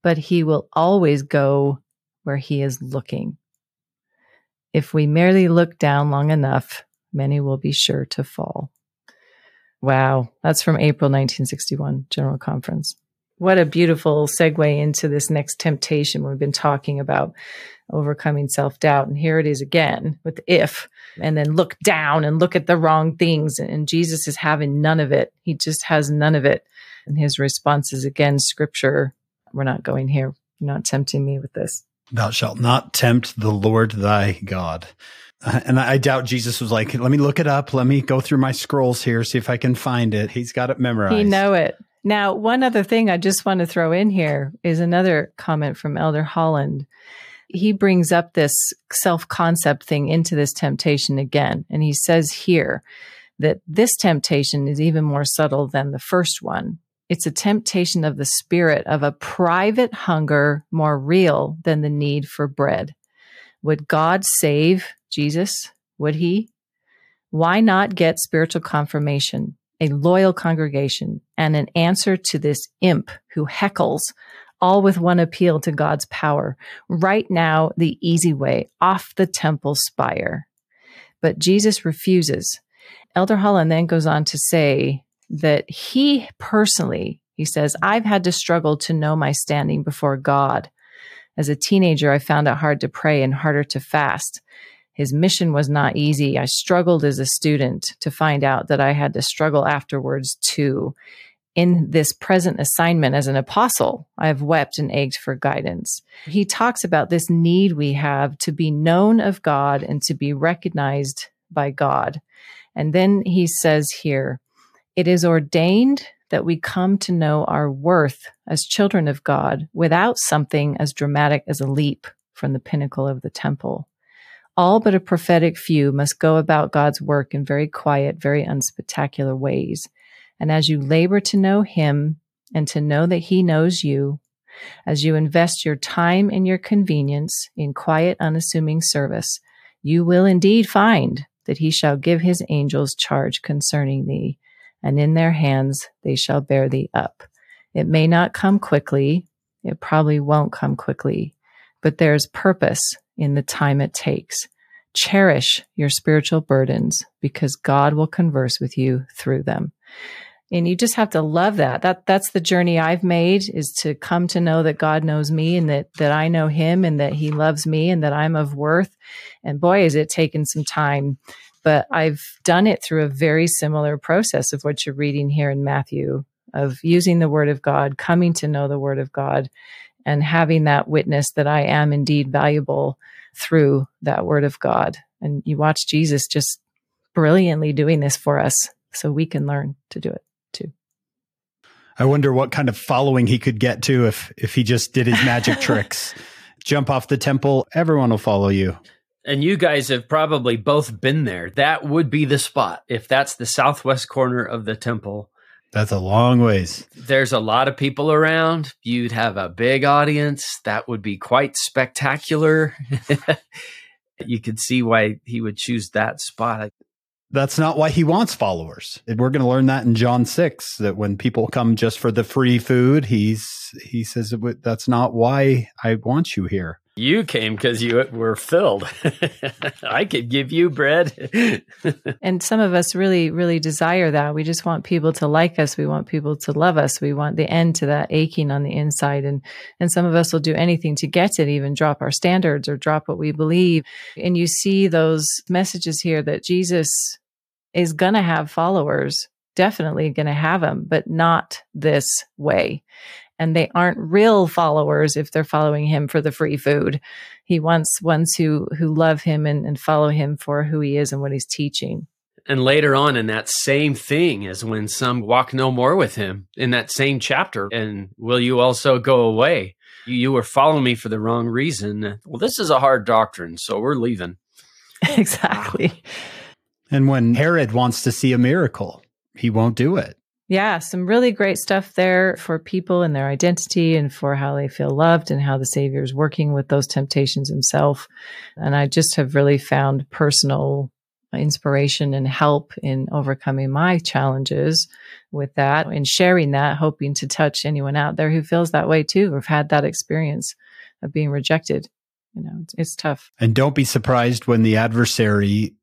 but he will always go where he is looking. If we merely look down long enough, many will be sure to fall. Wow. That's from April 1961 General Conference. What a beautiful segue into this next temptation. We've been talking about overcoming self doubt. And here it is again with if, and then look down and look at the wrong things. And Jesus is having none of it. He just has none of it. And his response is again, scripture. We're not going here. You're not tempting me with this. Thou shalt not tempt the Lord thy God. Uh, and I doubt Jesus was like, let me look it up. Let me go through my scrolls here, see if I can find it. He's got it memorized. He know it. Now, one other thing I just want to throw in here is another comment from Elder Holland. He brings up this self concept thing into this temptation again. And he says here that this temptation is even more subtle than the first one. It's a temptation of the spirit of a private hunger more real than the need for bread. Would God save Jesus? Would he? Why not get spiritual confirmation? A loyal congregation, and an answer to this imp who heckles, all with one appeal to God's power. Right now, the easy way off the temple spire. But Jesus refuses. Elder Holland then goes on to say that he personally, he says, I've had to struggle to know my standing before God. As a teenager, I found it hard to pray and harder to fast. His mission was not easy. I struggled as a student to find out that I had to struggle afterwards too. In this present assignment as an apostle, I have wept and ached for guidance. He talks about this need we have to be known of God and to be recognized by God. And then he says here, it is ordained that we come to know our worth as children of God without something as dramatic as a leap from the pinnacle of the temple. All but a prophetic few must go about God's work in very quiet, very unspectacular ways. And as you labor to know Him and to know that He knows you, as you invest your time and your convenience in quiet, unassuming service, you will indeed find that He shall give His angels charge concerning thee, and in their hands they shall bear thee up. It may not come quickly. It probably won't come quickly, but there's purpose in the time it takes. Cherish your spiritual burdens because God will converse with you through them. And you just have to love that. That that's the journey I've made is to come to know that God knows me and that that I know him and that he loves me and that I'm of worth. And boy, is it taken some time. But I've done it through a very similar process of what you're reading here in Matthew of using the word of God, coming to know the word of God, and having that witness that I am indeed valuable through that word of God. And you watch Jesus just brilliantly doing this for us so we can learn to do it too. I wonder what kind of following he could get to if if he just did his magic tricks. Jump off the temple, everyone will follow you. And you guys have probably both been there. That would be the spot. If that's the southwest corner of the temple, that's a long ways. There's a lot of people around. You'd have a big audience. That would be quite spectacular. you could see why he would choose that spot. That's not why he wants followers. We're going to learn that in John 6 that when people come just for the free food, he's he says that's not why I want you here. You came because you were filled. I could give you bread. and some of us really, really desire that. We just want people to like us. We want people to love us. We want the end to that aching on the inside. And, and some of us will do anything to get it, even drop our standards or drop what we believe. And you see those messages here that Jesus is going to have followers definitely going to have them, but not this way and they aren't real followers if they're following him for the free food. He wants ones who who love him and, and follow him for who he is and what he's teaching. And later on in that same thing is when some walk no more with him in that same chapter. And will you also go away? You, you were following me for the wrong reason. Well, this is a hard doctrine, so we're leaving. exactly. And when Herod wants to see a miracle, he won't do it. Yeah, some really great stuff there for people and their identity and for how they feel loved and how the Savior is working with those temptations himself. And I just have really found personal inspiration and help in overcoming my challenges with that and sharing that, hoping to touch anyone out there who feels that way too, or have had that experience of being rejected. You know, it's, it's tough. And don't be surprised when the adversary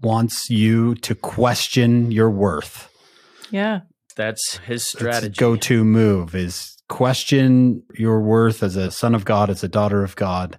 wants you to question your worth. Yeah. That's his strategy. Go to move is question your worth as a son of God, as a daughter of God.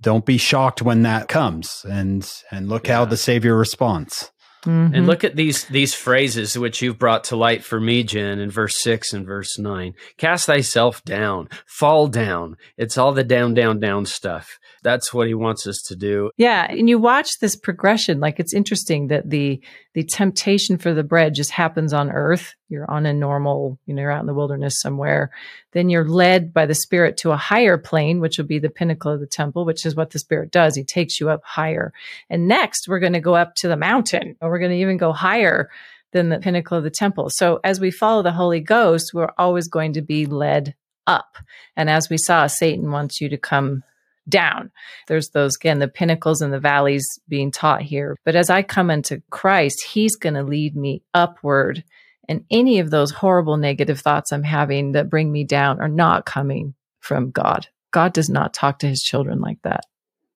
Don't be shocked when that comes, and and look yeah. how the Savior responds. Mm-hmm. And look at these these phrases which you've brought to light for me, Jen, in verse six and verse nine. Cast thyself down, fall down. It's all the down, down, down stuff that's what he wants us to do. Yeah, and you watch this progression. Like it's interesting that the the temptation for the bread just happens on earth. You're on a normal, you know, you're out in the wilderness somewhere. Then you're led by the Spirit to a higher plane, which will be the pinnacle of the temple, which is what the Spirit does. He takes you up higher. And next, we're going to go up to the mountain, or we're going to even go higher than the pinnacle of the temple. So as we follow the Holy Ghost, we're always going to be led up. And as we saw, Satan wants you to come down. There's those, again, the pinnacles and the valleys being taught here. But as I come into Christ, He's going to lead me upward. And any of those horrible negative thoughts I'm having that bring me down are not coming from God. God does not talk to His children like that.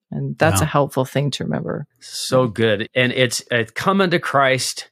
And that's a helpful thing to remember. So good. And it's, it's come unto Christ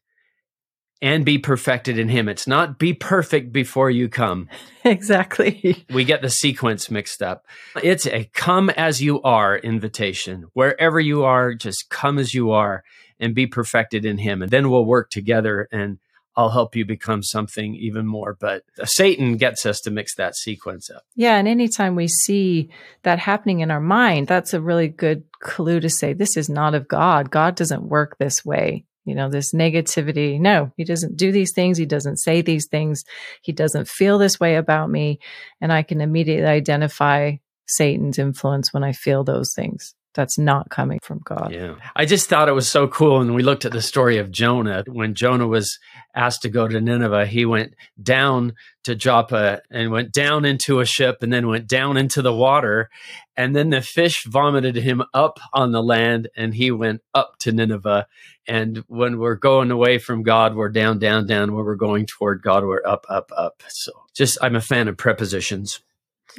and be perfected in him. It's not be perfect before you come. Exactly. We get the sequence mixed up. It's a come as you are invitation. Wherever you are, just come as you are and be perfected in him. And then we'll work together and I'll help you become something even more. But uh, Satan gets us to mix that sequence up. Yeah. And anytime we see that happening in our mind, that's a really good clue to say, this is not of God. God doesn't work this way you know, this negativity. No, he doesn't do these things. He doesn't say these things. He doesn't feel this way about me. And I can immediately identify Satan's influence when I feel those things that's not coming from God. Yeah. I just thought it was so cool. And we looked at the story of Jonah. When Jonah was asked to go to Nineveh, he went down to Joppa and went down into a ship and then went down into the water. And then the fish vomited him up on the land and he went up to Nineveh. And when we're going away from God, we're down, down, down. When we're going toward God, we're up, up, up. So just, I'm a fan of prepositions.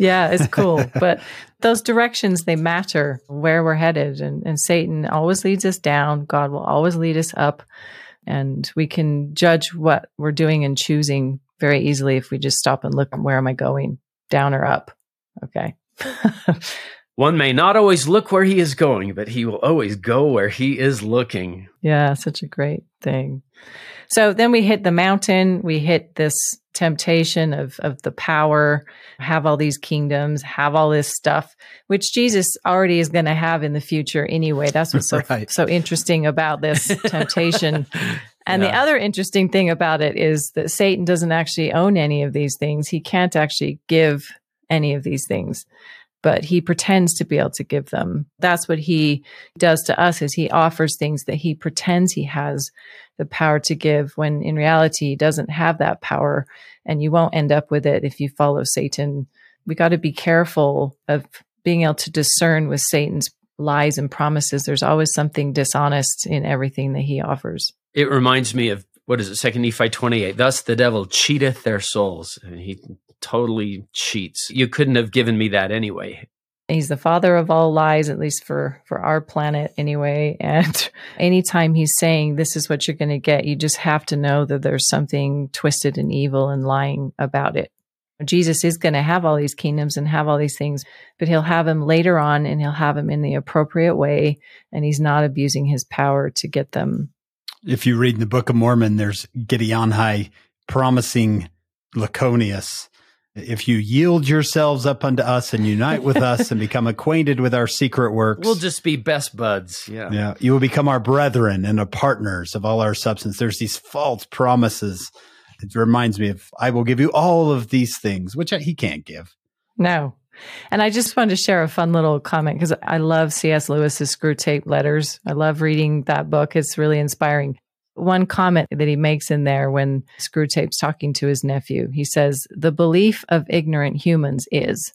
Yeah, it's cool. but those directions, they matter where we're headed. And, and Satan always leads us down. God will always lead us up. And we can judge what we're doing and choosing very easily if we just stop and look, where am I going? Down or up? Okay. One may not always look where he is going, but he will always go where he is looking. Yeah, such a great thing. So then we hit the mountain, we hit this temptation of of the power, have all these kingdoms, have all this stuff, which Jesus already is going to have in the future anyway. That's what's so right. so interesting about this temptation. And yeah. the other interesting thing about it is that Satan doesn't actually own any of these things. He can't actually give any of these things but he pretends to be able to give them. That's what he does to us is he offers things that he pretends he has the power to give when in reality he doesn't have that power and you won't end up with it if you follow Satan. We got to be careful of being able to discern with Satan's lies and promises. There's always something dishonest in everything that he offers. It reminds me of what is it, Second Nephi 28. Thus the devil cheateth their souls. And he totally cheats. You couldn't have given me that anyway. He's the father of all lies, at least for, for our planet anyway. And anytime he's saying this is what you're going to get, you just have to know that there's something twisted and evil and lying about it. Jesus is going to have all these kingdoms and have all these things, but he'll have them later on and he'll have them in the appropriate way. And he's not abusing his power to get them. If you read in the Book of Mormon, there's Giddianhi promising Lachoneus if you yield yourselves up unto us and unite with us and become acquainted with our secret works, we'll just be best buds. Yeah. Yeah. You will become our brethren and our partners of all our substance. There's these false promises. It reminds me of, I will give you all of these things, which he can't give. No. And I just wanted to share a fun little comment because I love C.S. Lewis's Screwtape Letters. I love reading that book. It's really inspiring one comment that he makes in there when Screwtape's talking to his nephew. He says, The belief of ignorant humans is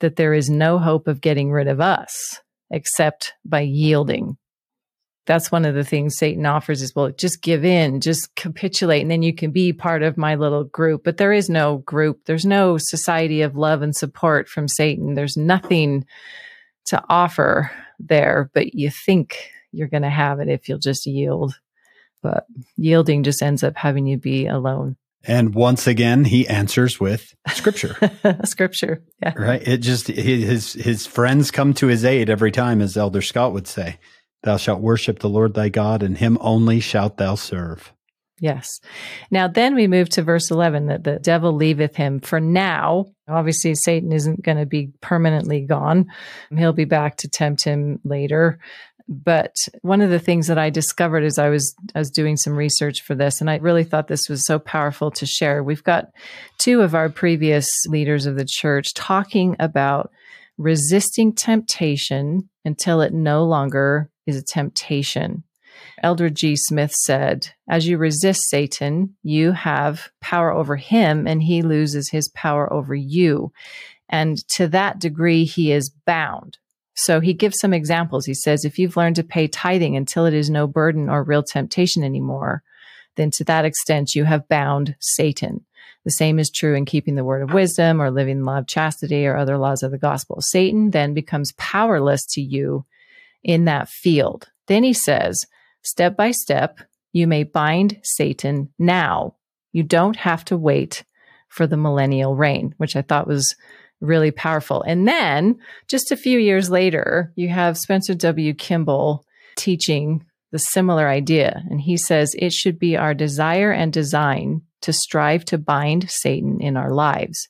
that there is no hope of getting rid of us except by yielding. That's one of the things Satan offers is, well, just give in, just capitulate, and then you can be part of my little group. But there is no group. There's no society of love and support from Satan. There's nothing to offer there, but you think you're going to have it if you'll just yield but yielding just ends up having you be alone. And once again, he answers with scripture. scripture. Yeah. Right. It just, his, his friends come to his aid every time, as Elder Scott would say. Thou shalt worship the Lord thy God, and him only shalt thou serve. Yes. Now, then we move to verse 11 that the devil leaveth him for now. Obviously, Satan isn't going to be permanently gone. He'll be back to tempt him later. But one of the things that I discovered as I was I was doing some research for this, and I really thought this was so powerful to share. We've got two of our previous leaders of the church talking about resisting temptation until it no longer is a temptation. Eldred G. Smith said, As you resist Satan, you have power over him, and he loses his power over you. And to that degree, he is bound. So he gives some examples. He says, if you've learned to pay tithing until it is no burden or real temptation anymore, then to that extent you have bound Satan. The same is true in keeping the word of wisdom or living the law of chastity or other laws of the gospel. Satan then becomes powerless to you in that field. Then he says, step by step, you may bind Satan now. You don't have to wait for the millennial reign, which I thought was really powerful. And then just a few years later, you have Spencer W. Kimball teaching the similar idea. And he says it should be our desire and design to strive to bind Satan in our lives.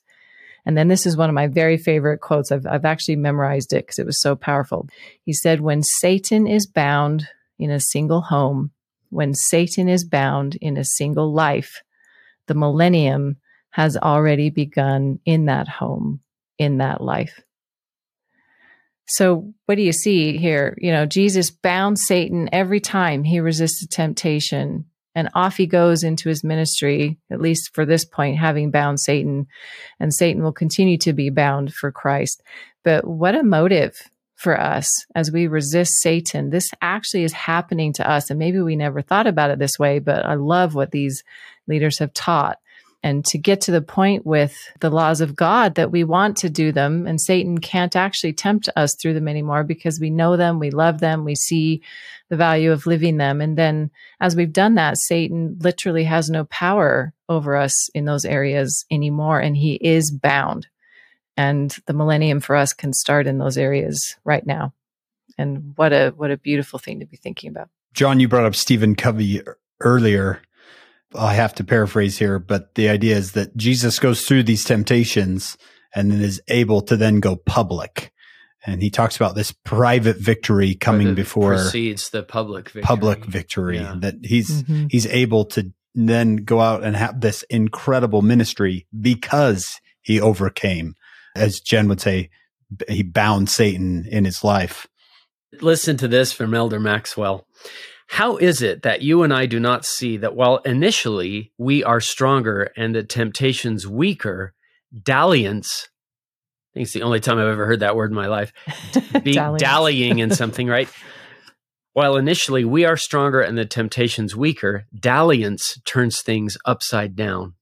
And then this is one of my very favorite quotes. I've, I've actually memorized it because it was so powerful. He said, When Satan is bound in a single home, when Satan is bound in a single life, the millennium has already begun in that home in that life. So, what do you see here? You know, Jesus bound Satan every time he resisted temptation, and off he goes into his ministry, at least for this point, having bound Satan, and Satan will continue to be bound for Christ. But what a motive for us as we resist Satan. This actually is happening to us, and maybe we never thought about it this way, but I love what these leaders have taught and to get to the point with the laws of God that we want to do them and Satan can't actually tempt us through them anymore because we know them, we love them, we see the value of living them. And then as we've done that, Satan literally has no power over us in those areas anymore and he is bound. And the millennium for us can start in those areas right now. And what a what a beautiful thing to be thinking about. John, you brought up Stephen Covey earlier I have to paraphrase here, but the idea is that Jesus goes through these temptations and then is able to then go public. And he talks about this private victory coming before precedes the public victory. public victory yeah. that he's mm-hmm. he's able to then go out and have this incredible ministry because he overcame, as Jen would say, he bound Satan in his life. Listen to this from Elder Maxwell. How is it that you and I do not see that while initially we are stronger and the temptations weaker, dalliance, I think it's the only time I've ever heard that word in my life, be dallying in something, right? While initially we are stronger and the temptation's weaker, dalliance turns things upside down.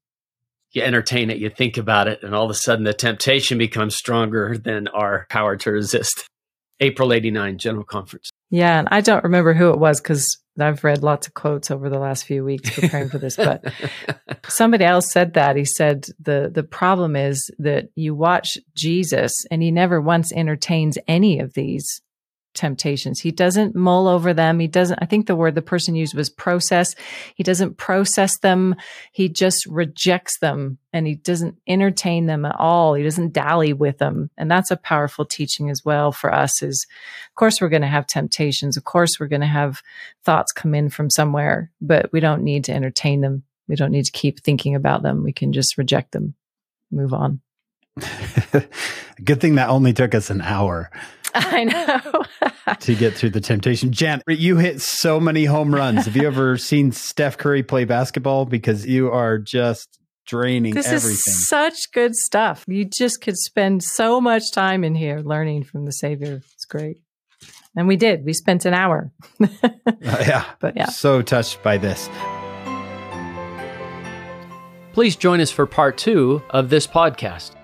You entertain it, you think about it, and all of a sudden the temptation becomes stronger than our power to resist. April 89 General Conference. Yeah, and I don't remember who it was because I've read lots of quotes over the last few weeks preparing for this, but somebody else said that. He said the the problem is that you watch Jesus and he never once entertains any of these temptations. He doesn't mull over them. He doesn't, I think the word the person used was process. He doesn't process them. He just rejects them and he doesn't entertain them at all. He doesn't dally with them. And that's a powerful teaching as well for us is, of course, we're going to have temptations. Of course, we're going to have thoughts come in from somewhere, but we don't need to entertain them. We don't need to keep thinking about them. We can just reject them, move on. Good thing that only took us an hour. I know. to get through the temptation. Jan, you hit so many home runs. Have you ever seen Steph Curry play basketball? Because you are just draining this everything. is such good stuff. You just could spend so much time in here learning from the Savior. It's great. And we did. We spent an hour. uh, yeah. But yeah. So touched by this. Please join us for part two of this podcast.